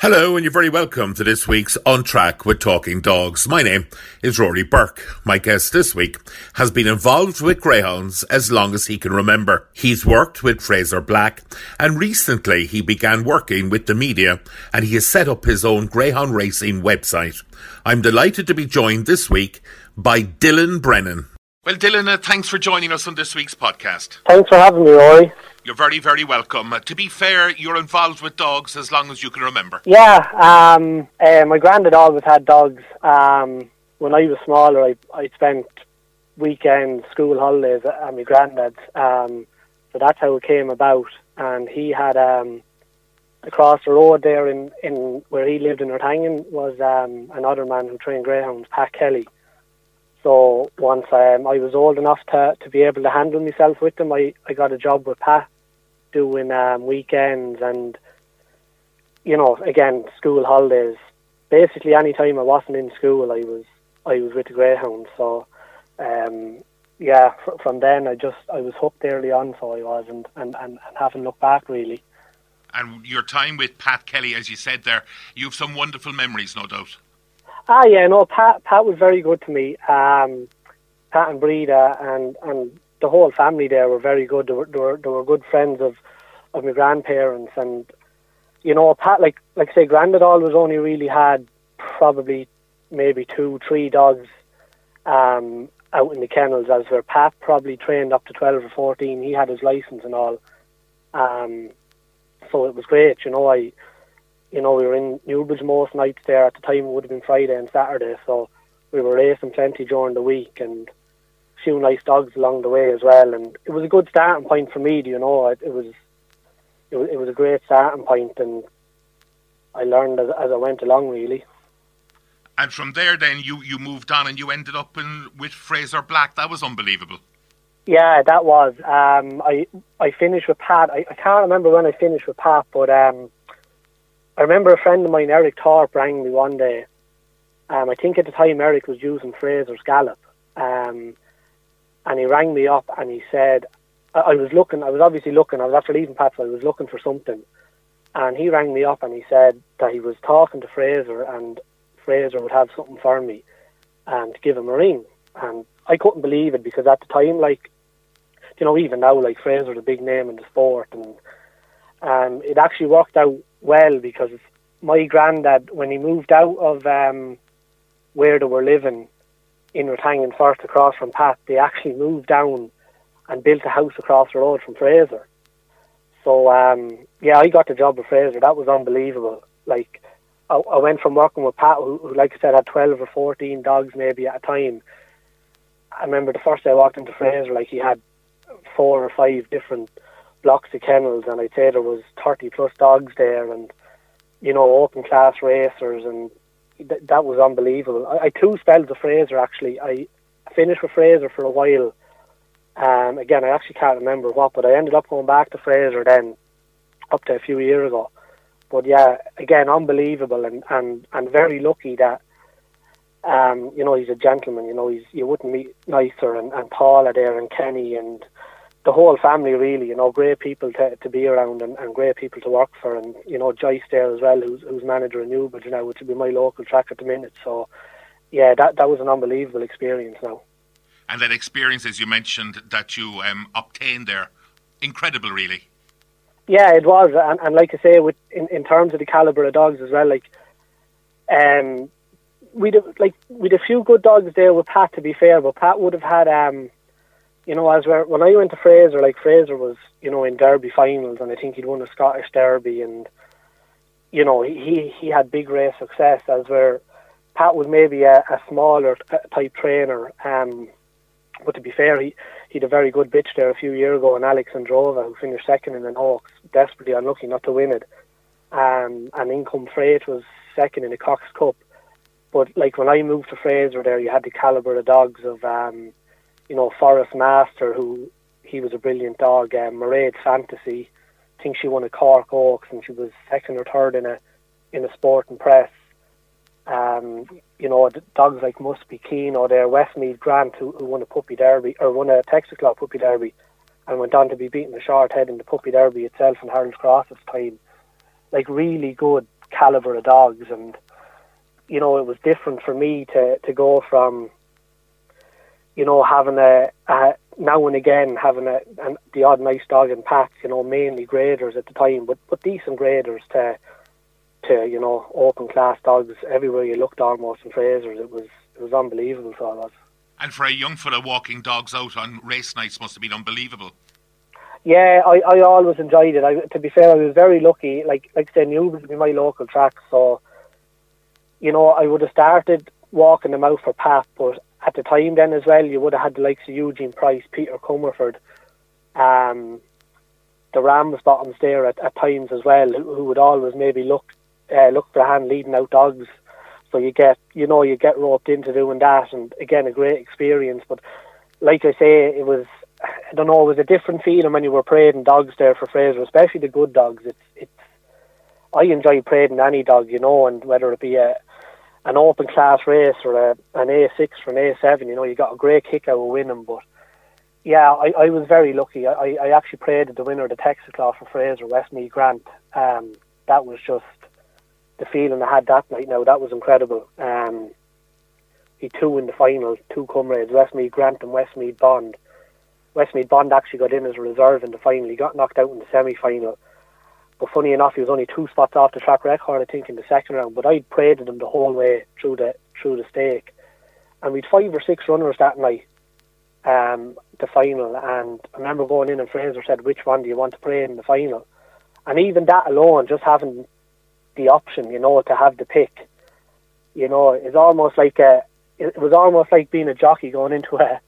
Hello, and you're very welcome to this week's On Track with Talking Dogs. My name is Rory Burke. My guest this week has been involved with greyhounds as long as he can remember. He's worked with Fraser Black, and recently he began working with the media, and he has set up his own greyhound racing website. I'm delighted to be joined this week by Dylan Brennan. Well, Dylan, uh, thanks for joining us on this week's podcast. Thanks for having me, Rory. You're very, very welcome. To be fair, you're involved with dogs as long as you can remember. Yeah, um, uh, my granddad always had dogs. Um, when I was smaller, I I spent weekends, school holidays at my granddad's. Um, so that's how it came about. And he had um, across the road there in, in where he lived in Rathangan was um, another man who trained greyhounds, Pat Kelly. So once um, I was old enough to, to be able to handle myself with them, I, I got a job with Pat doing um, weekends and, you know, again, school holidays. Basically, any time I wasn't in school, I was I was with the greyhounds. So, um, yeah, fr- from then I just I was hooked early on, so I was, and, and, and, and haven't looked back really. And your time with Pat Kelly, as you said there, you have some wonderful memories, no doubt. Ah, yeah, no, Pat Pat was very good to me. Um, Pat and Breda and and the whole family there were very good. They were, they were, they were good friends of, of my grandparents, and you know, Pat, like like say, Grandad always only really had probably maybe two, three dogs um, out in the kennels, as where Pat probably trained up to twelve or fourteen. He had his license and all, um, so it was great. You know, I, you know, we were in Newbridge most nights there. At the time, it would have been Friday and Saturday, so we were racing plenty during the week and few nice dogs along the way as well. And it was a good starting point for me. Do you know? It, it was it was it was a great starting point, and I learned as, as I went along really. And from there, then you, you moved on and you ended up in with Fraser Black. That was unbelievable. Yeah, that was. Um, I I finished with Pat. I, I can't remember when I finished with Pat, but um, I remember a friend of mine, Eric Thorpe, rang me one day. Um, I think at the time Eric was using Fraser's Gallop. Um, and he rang me up and he said, I, I was looking, I was obviously looking, I was after leaving Pat, I was looking for something. And he rang me up and he said that he was talking to Fraser and Fraser would have something for me and give him a ring. And I couldn't believe it because at the time, like, you know, even now, like Fraser's a big name in the sport, and um, it actually worked out well because my granddad, when he moved out of um, where they were living, in Rathangan first across from Pat, they actually moved down and built a house across the road from Fraser. So um, yeah, I got the job with Fraser. That was unbelievable. Like I, I went from working with Pat, who, who, like I said, had twelve or fourteen dogs maybe at a time. I remember the first day I walked into Fraser, like he had four or five different blocks of kennels, and I'd say there was thirty plus dogs there, and you know, open class racers and th- that was unbelievable. I, I two spells of Fraser actually. I finished with Fraser for a while. Um, again, I actually can't remember what, but I ended up going back to Fraser then, up to a few years ago. But yeah, again, unbelievable and and and very lucky that. Um, you know, he's a gentleman. You know, he's you wouldn't meet nicer, and, and Paula there, and Kenny, and the whole family really, you know, great people to, to be around and, and great people to work for, and you know, Joyce there as well, who's, who's manager of Newbridge now, which would be my local track at the minute. So, yeah, that that was an unbelievable experience now. And that experience, as you mentioned, that you um, obtained there, incredible, really. Yeah, it was, and, and like I say, with in, in terms of the caliber of dogs as well, like, um, we'd have, like we'd a few good dogs there with Pat. To be fair, but Pat would have had um you know, as where when I went to Fraser, like Fraser was, you know, in Derby finals, and I think he'd won a Scottish Derby, and you know, he he had big race success. As where Pat was maybe a, a smaller type trainer, um, but to be fair, he he had a very good bitch there a few years ago, and Alex Androva, who finished second in the Hawks, desperately unlucky not to win it. Um, and Income Freight was second in the Cox Cup. But like when I moved to Fraser, there you had the caliber of dogs of. Um, you know, Forest Master, who he was a brilliant dog. Um, Mairead Fantasy, I think she won a Cork Oaks and she was second or third in a in a sport and press. Um, you know, dogs like Must Be Keen or there Westmead Grant, who, who won a puppy derby or won a Texas Club puppy derby, and went on to be beaten the short head in the puppy derby itself in Harold's Cross at the time. Like really good, caliber of dogs, and you know it was different for me to to go from you know having a, a now and again having a an, the odd nice dog in packs, you know mainly graders at the time, but but decent graders to to you know open class dogs everywhere you looked almost in Fraser's. It was it was unbelievable. It was. And for a young fella walking dogs out on race nights must have been unbelievable. Yeah, I, I always enjoyed it. I, to be fair, I was very lucky. Like like I said, Newbridge would be my local track, so you know I would have started walking them out for Pat, but at the time then as well, you would have had the likes of Eugene Price, Peter Comerford, um, the Ramsbottoms there at, at times as well, who, who would always maybe look uh, look for a hand leading out dogs. So you get you know you get roped into doing that, and again a great experience. But like I say, it was I don't know, it was a different feeling when you were parading dogs there for Fraser, especially the good dogs. It's it's I enjoy parading any dog, you know, and whether it be a an open class race or a, an A six or an A seven, you know, you got a great kick out of winning. But yeah, I, I was very lucky. I, I actually paraded the winner of the Texas Claw for Fraser, Westmead Grant. Um, that was just the feeling I had that night. Now that was incredible. Um, he two in the final, two comrades, Westmead Grant and Westmead Bond Westmead Bond actually got in as a reserve in the final. He got knocked out in the semi final. But funny enough, he was only two spots off the track record, I think, in the second round. But I paraded him the whole way through the through the stake, and we'd five or six runners that night, um, the final. And I remember going in, and Fraser said, "Which one do you want to parade in the final?" And even that alone, just having the option, you know, to have the pick, you know, is almost like a. It was almost like being a jockey going into a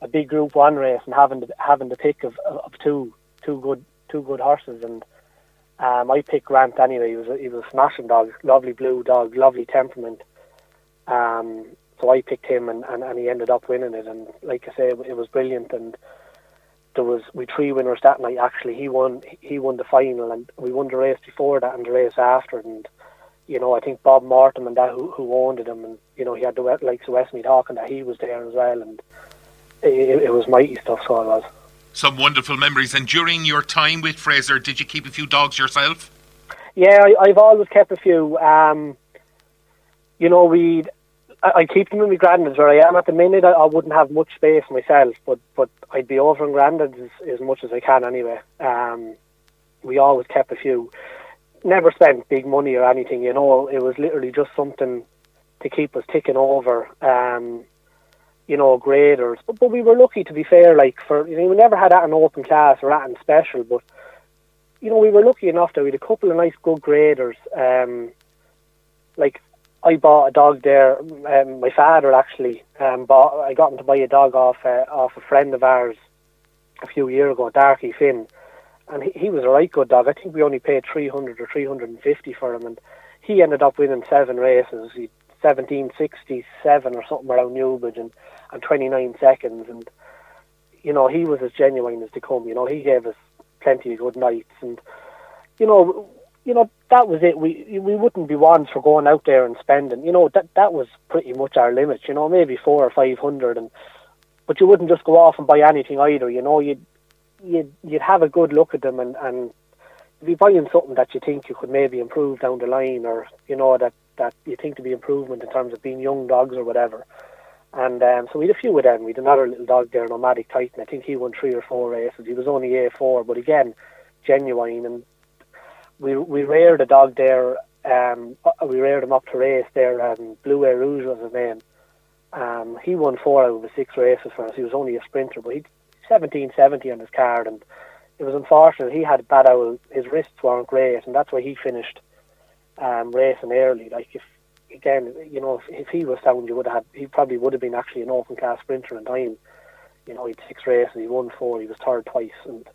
a big Group One race and having the, having the pick of, of two two good two good horses and um, I picked Grant anyway. He was a, he was a smashing dog, lovely blue dog, lovely temperament. Um, so I picked him and, and, and he ended up winning it. And like I say, it was brilliant. And there was we three winners that night. Actually, he won he won the final, and we won the race before that and the race after. And you know, I think Bob Morton and that who, who owned him, and you know, he had the likes of Westmead Hawk and that he was there as well. And it, it was mighty stuff, so it was. Some wonderful memories. And during your time with Fraser, did you keep a few dogs yourself? Yeah, I, have always kept a few. Um, you know, we I, I keep them in my grandad's where I am at the minute. I, I, wouldn't have much space myself, but but I'd be over in grandad's as, as much as I can anyway. Um, we always kept a few. Never spent big money or anything, you know. It was literally just something to keep us ticking over. Um, you know, graders. But, but we were lucky, to be fair, like, for, you know, we never had that in open class or in special, but, you know, we were lucky enough that we had a couple of nice, good graders. Um, like, I bought a dog there. Um, my father actually um, bought. I got him to buy a dog off uh, off a friend of ours a few years ago, Darky Finn, and he, he was a right good dog. I think we only paid three hundred or three hundred and fifty for him, and he ended up winning seven races. He 1767 or something around Newbridge and, and 29 seconds. And, you know, he was as genuine as they come. You know, he gave us plenty of good nights. And, you know, you know, that was it. We we wouldn't be ones for going out there and spending. You know, that that was pretty much our limit. You know, maybe four or five hundred, and but you wouldn't just go off and buy anything either. You know, you'd you'd you'd have a good look at them and and be buying something that you think you could maybe improve down the line, or you know that that you think to be improvement in terms of being young dogs or whatever. And um, so we had a few with them. We had another little dog there, Nomadic Titan. I think he won three or four races. He was only A4, but again, genuine. And we we reared a dog there. Um, we reared him up to race there. Um, Blue Air Rouge was his name. Um, he won four out of the six races for us. He was only a sprinter, but he 1770 on his card, and it was unfortunate. He had bad out. His wrists weren't great, and that's why he finished um, racing early. Like if again, you know, if, if he was sound, you would have. He probably would have been actually an open class sprinter in time. You know, he'd six races, he won four, he was third twice, and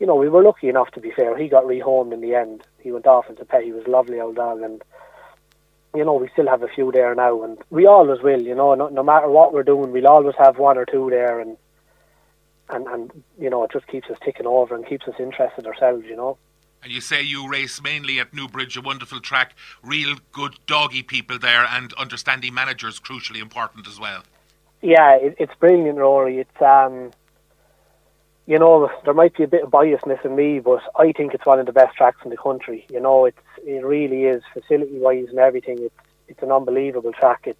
you know, we were lucky enough to be fair. He got rehomed in the end. He went off into pay. He was lovely old dog, and you know, we still have a few there now, and we always will. You know, no, no matter what we're doing, we'll always have one or two there, and and and you know, it just keeps us ticking over and keeps us interested ourselves. You know. And you say you race mainly at Newbridge, a wonderful track, real good doggy people there, and understanding managers crucially important as well. Yeah, it, it's brilliant, Rory. It's um, you know, there might be a bit of biasness in me, but I think it's one of the best tracks in the country. You know, it's it really is facility wise and everything. It's it's an unbelievable track. It's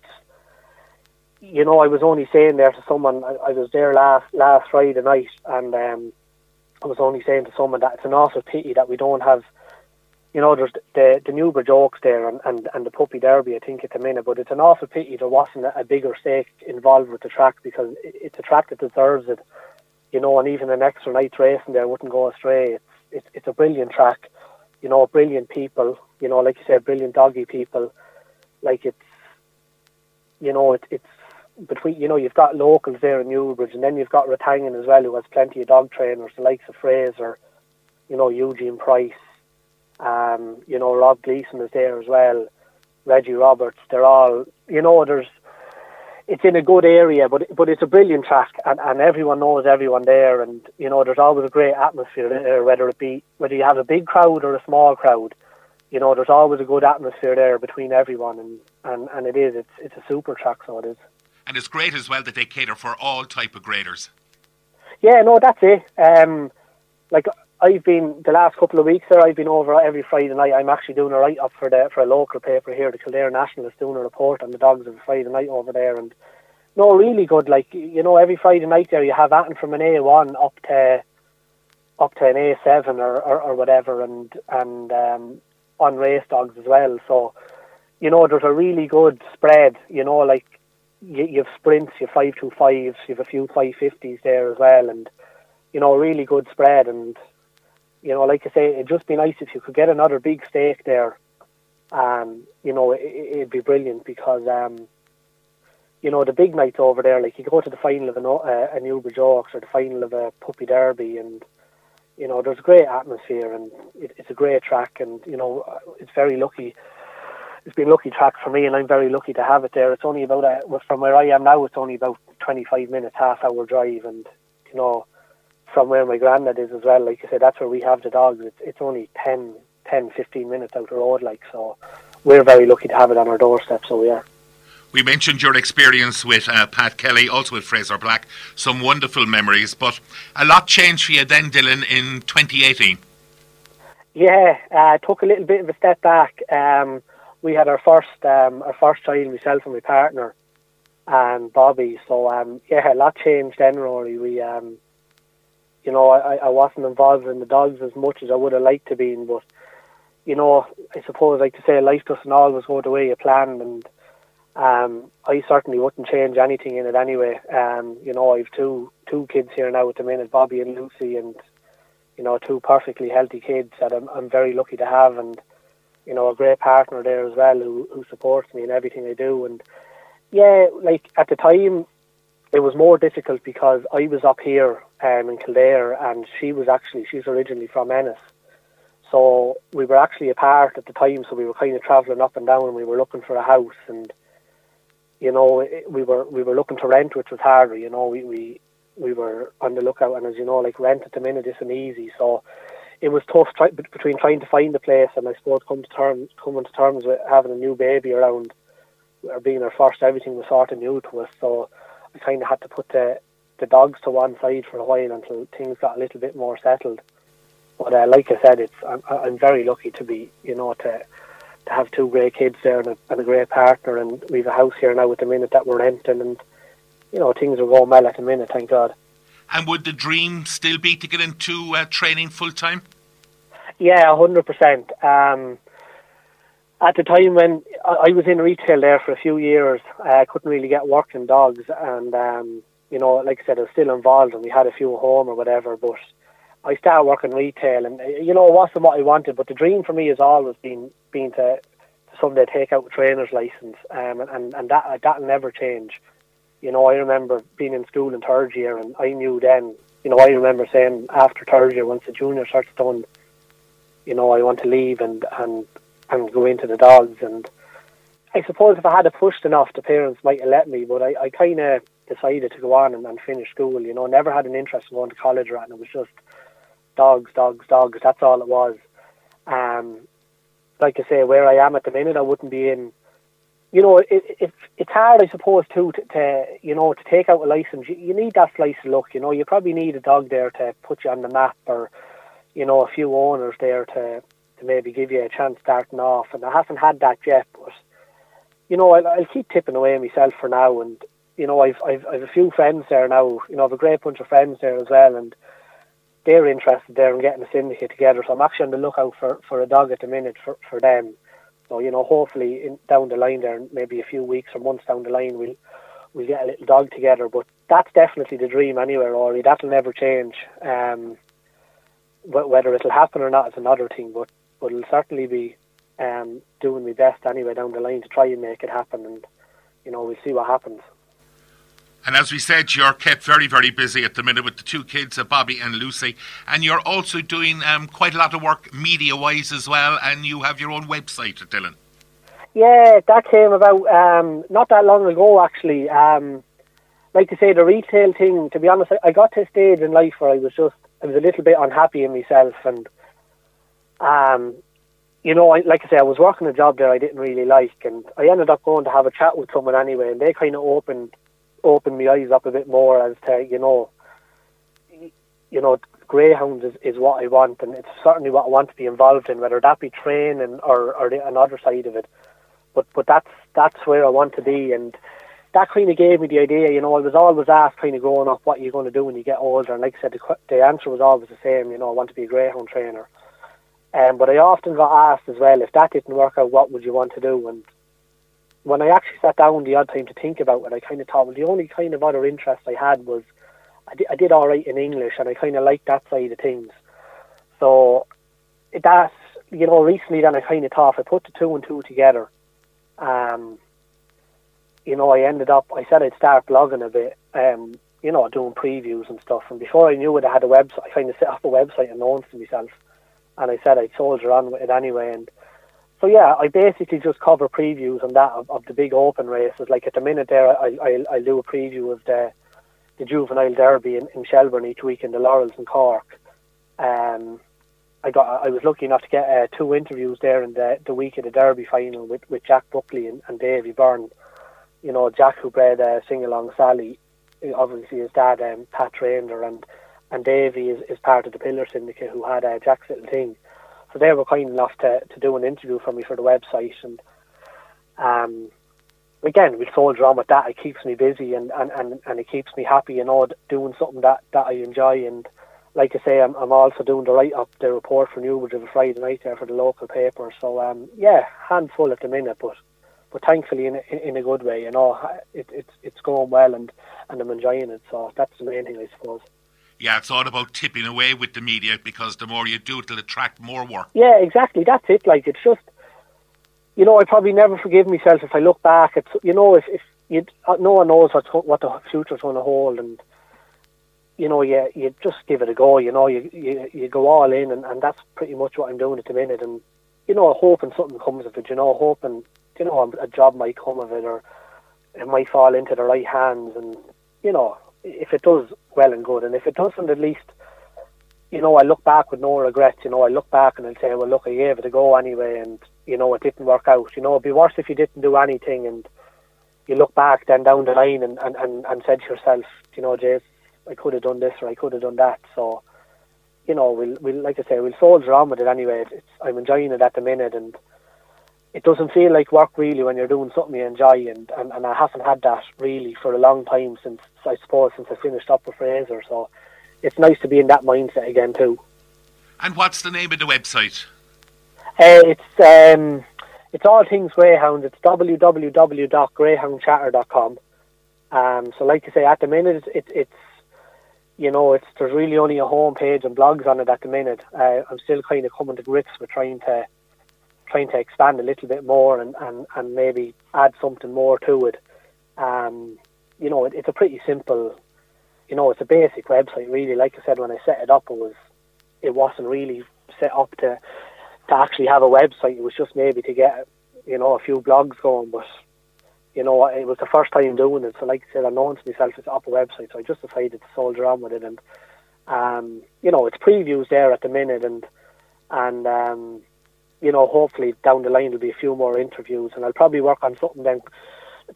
you know, I was only saying there to someone. I, I was there last last Friday night, and um, I was only saying to someone that it's an awful pity that we don't have. You know, there's the the Newbridge Oaks there and, and, and the Puppy Derby, I think, at the minute. But it's an awful pity there wasn't a, bigger stake involved with the track because it, it's a track that deserves it. You know, and even an extra night's racing there wouldn't go astray. It's, it's it's a brilliant track. You know, brilliant people. You know, like you said, brilliant doggy people. Like it's, you know, it, it's between you know you've got locals there in Newbridge, and then you've got Rathangan as well, who has plenty of dog trainers, the likes of Fraser, you know Eugene Price, um, you know Rob Gleeson is there as well, Reggie Roberts. They're all you know there's it's in a good area, but but it's a brilliant track, and, and everyone knows everyone there, and you know there's always a great atmosphere there, whether it be whether you have a big crowd or a small crowd. You know, there's always a good atmosphere there between everyone, and, and, and it is. It's it's a super track, so it is and it's great as well that they cater for all type of graders. Yeah, no, that's it. Um, like I've been the last couple of weeks there. I've been over every Friday night. I'm actually doing a write up for the for a local paper here, the Kildare Nationalist, doing a report on the dogs of Friday night over there, and no, really good. Like you know, every Friday night there you have anything from an A one up to up to an A seven or, or, or whatever, and and um, on race dogs as well. So you know, there's a really good spread. You know, like you, you have sprints, you have five two fives, you have a few five fifties there as well, and you know, a really good spread. And you know, like I say, it'd just be nice if you could get another big stake there. Um, you know, it, it'd be brilliant because um, you know the big nights over there. Like you go to the final of an, uh, a Newbridge Oaks or the final of a Puppy Derby, and you know, there's a great atmosphere and it, it's a great track, and you know, it's very lucky it's been a lucky track for me, and I'm very lucky to have it there. It's only about a, from where I am now. It's only about 25 minutes, half hour drive, and you know, from where my granddad is as well. Like I said, that's where we have the dogs. It's it's only 10, 10 15 minutes out the road. Like so, we're very lucky to have it on our doorstep. So yeah. We mentioned your experience with uh, Pat Kelly, also with Fraser Black. Some wonderful memories, but a lot changed for you then, Dylan, in 2018. Yeah, uh, took a little bit of a step back. Um, we had our first um, our first child, myself and my partner, and Bobby. So um, yeah, a lot changed then, Rory. We um, you know, I, I wasn't involved in the dogs as much as I would have liked to be, but you know, I suppose like to say life doesn't always go the way you planned, and um, I certainly wouldn't change anything in it anyway. Um, you know, I've two two kids here now at the minute, Bobby and Lucy, and you know, two perfectly healthy kids that I'm I'm very lucky to have, and you know, a great partner there as well who, who supports me in everything I do. And yeah, like at the time, it was more difficult because I was up here um, in Kildare and she was actually, she's originally from Ennis. So we were actually apart at the time, so we were kind of travelling up and down and we were looking for a house and, you know, it, we were we were looking to rent, which was harder. You know, we, we we were on the lookout, and as you know, like rent at the minute isn't easy. So it was tough try, between trying to find a place and I suppose come to terms coming to terms with having a new baby around or being our first everything was sort of new to us. So I kind of had to put the the dogs to one side for a while until things got a little bit more settled. But uh, like I said it's I'm, I'm very lucky to be you know to to have two great kids there and a, and a great partner. And we've a house here now at the minute that we're renting and you know things are going well at the minute thank God and would the dream still be to get into uh, training full time? Yeah, hundred um, percent. At the time when I was in retail there for a few years, I couldn't really get work in dogs, and um, you know, like I said, I was still involved, and we had a few home or whatever. But I started working retail, and you know, it wasn't what I wanted. But the dream for me has always been been to, to someday take out a trainer's license, um, and and that that never change you know, I remember being in school in third year, and I knew then. You know, I remember saying after third year, once the junior starts done, you know, I want to leave and and and go into the dogs. And I suppose if I had pushed enough, the parents might have let me. But I, I kind of decided to go on and, and finish school. You know, never had an interest in going to college or anything. It was just dogs, dogs, dogs. That's all it was. Um, like I say, where I am at the minute, I wouldn't be in you know, it, it, it's hard, I suppose, too, to, to you know to take out a license. You, you need that slice of luck. You know, you probably need a dog there to put you on the map, or you know, a few owners there to to maybe give you a chance starting off. And I haven't had that yet, but you know, I'll, I'll keep tipping away myself for now. And you know, I've, I've I've a few friends there now. You know, I've a great bunch of friends there as well, and they're interested there in getting a syndicate together. So I'm actually on the lookout for for a dog at the minute for for them. So you know, hopefully in, down the line there, maybe a few weeks or months down the line, we'll we'll get a little dog together. But that's definitely the dream anyway, Rory. That'll never change. Um, whether it'll happen or not is another thing, but but it'll certainly be um, doing my best anyway down the line to try and make it happen. And you know, we'll see what happens. And as we said, you're kept very, very busy at the minute with the two kids, uh, Bobby and Lucy. And you're also doing um, quite a lot of work media wise as well. And you have your own website, Dylan. Yeah, that came about um, not that long ago, actually. Um, like to say, the retail thing, to be honest, I got to a stage in life where I was just, I was a little bit unhappy in myself. And, um, you know, I, like I say, I was working a job there I didn't really like. And I ended up going to have a chat with someone anyway. And they kind of opened opened my eyes up a bit more as to you know, you know, greyhounds is, is what I want, and it's certainly what I want to be involved in, whether that be training or or the, another side of it. But but that's that's where I want to be, and that kind of gave me the idea. You know, I was always asked, kind of growing up, what you're going to do when you get older, and like I said, the, the answer was always the same. You know, I want to be a greyhound trainer. Um, but I often got asked as well, if that didn't work out, what would you want to do? And when I actually sat down the odd time to think about it, I kind of thought, well, the only kind of other interest I had was I did, I did all right in English, and I kind of liked that side of things. So that's you know recently then I kind of thought I put the two and two together, um, you know I ended up I said I'd start blogging a bit, um, you know doing previews and stuff. And before I knew it, I had a website. I kind of set up a website announced to myself, and I said I'd soldier on with it anyway. And so yeah, I basically just cover previews on that of, of the big open races. Like at the minute there, I I I do a preview of the the juvenile derby in, in Shelbourne each week in the Laurels in Cork. Um, I got I was lucky enough to get uh, two interviews there in the the week of the Derby final with with Jack Buckley and, and Davy Byrne. You know, Jack who bred uh, Sing Along Sally, obviously his dad um, Pat Trainer and and Davy is, is part of the Pillar Syndicate who had uh, Jack's little thing. So they were kind enough to, to do an interview for me for the website, and um, again, we soldier on with that. It keeps me busy and, and, and, and it keeps me happy, you know, doing something that, that I enjoy. And like I say, I'm, I'm also doing the write up, the report for Newbridge of a Friday night there for the local paper. So um, yeah, handful at the minute, but but thankfully in a, in a good way. You know, it, it's it's going well and and I'm enjoying it. So that's the main thing, I suppose yeah, it's all about tipping away with the media because the more you do, it'll attract more work. Yeah, exactly. That's it. Like it's just, you know, I probably never forgive myself if I look back. It's you know, if if you uh, no one knows what what the future's going to hold, and you know, you you just give it a go. You know, you you, you go all in, and, and that's pretty much what I'm doing at the minute. And you know, hoping something comes of it. You know, hoping you know a job might come of it, or it might fall into the right hands, and you know, if it does, well and good. And if it doesn't, at least, you know, I look back with no regrets. You know, I look back and I'll say, well, look, I gave it a go anyway, and you know, it didn't work out. You know, it'd be worse if you didn't do anything, and you look back then down the line and and and, and said to yourself, you know, Jays, I could have done this or I could have done that. So, you know, we'll we'll like I say, we'll soldier on with it anyway. It's, I'm enjoying it at the minute, and it doesn't feel like work really when you're doing something you enjoy, and, and, and I haven't had that really for a long time since I suppose since I finished up with Fraser. So it's nice to be in that mindset again too. And what's the name of the website? Uh, it's um, it's all things greyhound. It's www.greyhoundchatter.com. Um, so like I say, at the minute it's, it's you know it's there's really only a home page and blogs on it at the minute. Uh, I'm still kind of coming to grips with trying to trying to expand a little bit more and, and, and maybe add something more to it. Um, you know, it, it's a pretty simple, you know, it's a basic website really. Like I said, when I set it up, it was, it wasn't really set up to, to actually have a website. It was just maybe to get, you know, a few blogs going. But, you know, it was the first time doing it. So like I said, I known to myself it's up a website. So I just decided to soldier on with it. And, um, you know, it's previews there at the minute and, and, um, you know, hopefully down the line there'll be a few more interviews, and I'll probably work on something then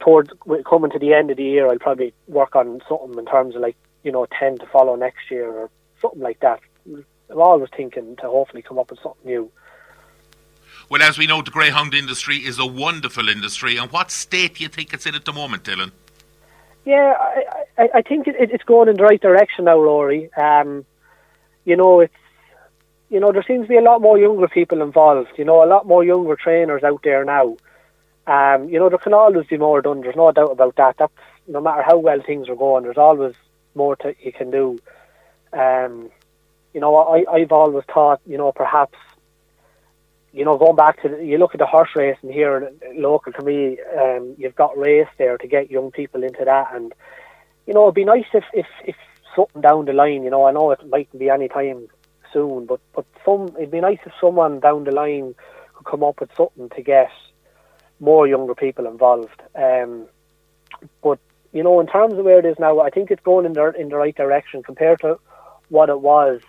towards coming to the end of the year. I'll probably work on something in terms of like you know ten to follow next year or something like that. I'm always thinking to hopefully come up with something new. Well, as we know, the greyhound industry is a wonderful industry. And what state do you think it's in at the moment, Dylan? Yeah, I, I, I think it, it's going in the right direction now, Rory. Um, you know, it's you know there seems to be a lot more younger people involved. You know, a lot more younger trainers out there now. Um, you know, there can always be more done. There's no doubt about that. That's no matter how well things are going. There's always more to, you can do. Um, you know, I, I've always thought, you know, perhaps, you know, going back to, the, you look at the horse racing here local to me, um, you've got race there to get young people into that. And, you know, it'd be nice if, if, if something down the line, you know, I know it mightn't be any time soon, but, but some, it'd be nice if someone down the line could come up with something to get more younger people involved. Um, but, you know, in terms of where it is now, I think it's going in the, in the right direction compared to what it was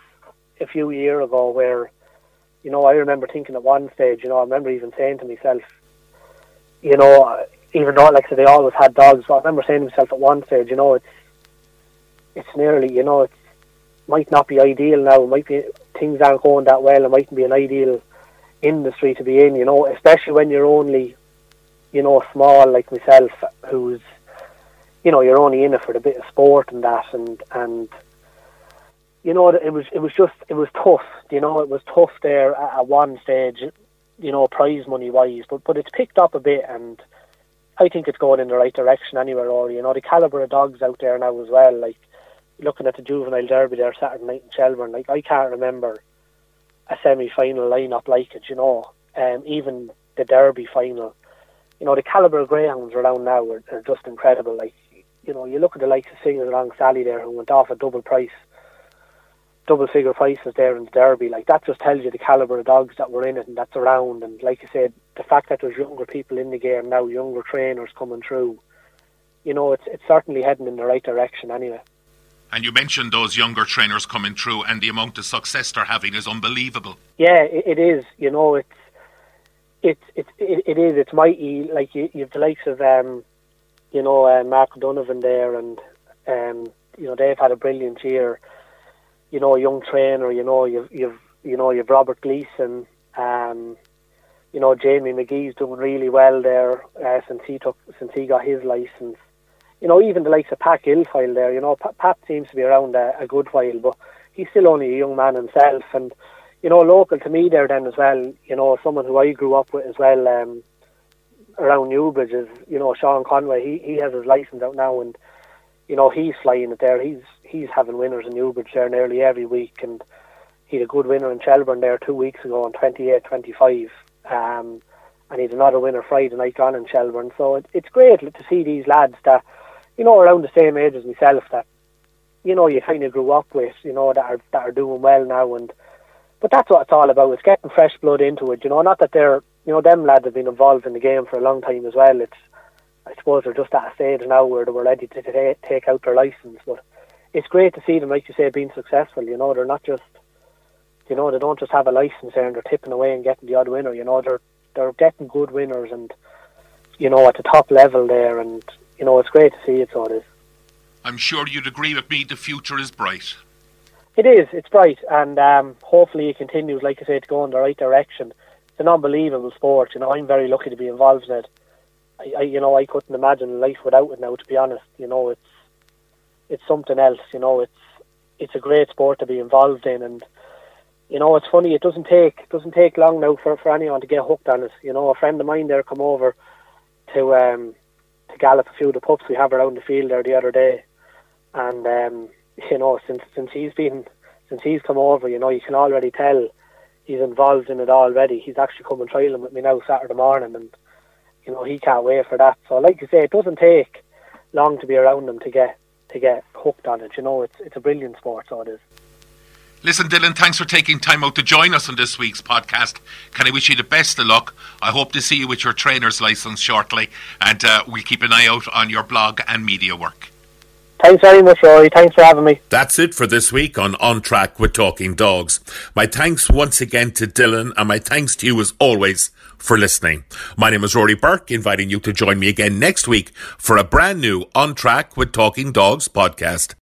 a few years ago where, you know, I remember thinking at one stage, you know, I remember even saying to myself, you know, even though, like I said, they always had dogs, I remember saying to myself at one stage, you know, it's, it's nearly, you know, it might not be ideal now, might be, things aren't going that well, it mightn't be an ideal industry to be in, you know, especially when you're only, you know, small like myself, who's, you know, you're only in it for the bit of sport and that, and, and, you know, it was it was just it was tough. You know, it was tough there at, at one stage. You know, prize money wise, but but it's picked up a bit, and I think it's going in the right direction anywhere. Or you know, the caliber of dogs out there now as well. Like looking at the juvenile derby there Saturday night in Shelbourne, like I can't remember a semi-final lineup like it. You know, um, even the derby final. You know, the caliber of greyhounds around now are, are just incredible. Like you know, you look at the likes of Singing Along Sally there, who went off at double price double figure prices there in the Derby. Like that just tells you the caliber of dogs that were in it and that's around. And like I said, the fact that there's younger people in the game now, younger trainers coming through, you know, it's it's certainly heading in the right direction anyway. And you mentioned those younger trainers coming through, and the amount of success they're having is unbelievable. Yeah, it, it is. You know, it's it's it, it, it is. It's mighty. Like you, you have the likes of um, you know, uh, Mark Donovan there, and um, you know they've had a brilliant year you know, a young trainer, you know, you've, you've, you know, you've Robert Gleeson, um, you know, Jamie McGee's doing really well there uh, since he took, since he got his license. You know, even the likes of Pat Guilfoyle there, you know, Pat, seems to be around a, a good while, but he's still only a young man himself. And, you know, local to me there then as well, you know, someone who I grew up with as well, um, around Newbridge is, you know, Sean Conway. He he has his license out now, and you know he's flying it there. He's he's having winners in Newbridge there nearly every week, and he had a good winner in Shelbourne there two weeks ago on 28-25. Um, and he's another winner Friday night on in Shelbourne. So it, it's great to see these lads that, you know, around the same age as myself that, you know, you kind of grew up with, you know, that are that are doing well now. And but that's what it's all about. It's getting fresh blood into it. You know, not that they're, you know, them lads have been involved in the game for a long time as well. It's, I suppose they're just at a stage now where they were ready to t- take out their license, but it's great to see them, like you say, being successful. You know, they're not just, you know, they don't just have a license there and they're tipping away and getting the odd winner. You know, they're they're getting good winners and, you know, at the top level there, and you know, it's great to see it. So it is. I'm sure you'd agree with me. The future is bright. It is. It's bright, and um, hopefully it continues, like I say, to go in the right direction. It's an unbelievable sport. You know, I'm very lucky to be involved in it. I, I you know, I couldn't imagine life without it now. To be honest, you know, it's it's something else. You know, it's it's a great sport to be involved in, and you know, it's funny. It doesn't take it doesn't take long now for for anyone to get hooked on it. You know, a friend of mine there come over to um to gallop a few of the pups we have around the field there the other day, and um, you know, since since he's been since he's come over, you know, you can already tell he's involved in it already. He's actually coming trailing with me now Saturday morning, and you know, he can't wait for that. So, like you say, it doesn't take long to be around them to get to get hooked on it. You know, it's it's a brilliant sport, so it is. Listen, Dylan, thanks for taking time out to join us on this week's podcast. Can I wish you the best of luck? I hope to see you with your trainer's license shortly, and uh, we'll keep an eye out on your blog and media work. Thanks very much, Rory. Thanks for having me. That's it for this week on On Track with Talking Dogs. My thanks once again to Dylan, and my thanks to you as always for listening. My name is Rory Burke, inviting you to join me again next week for a brand new On Track with Talking Dogs podcast.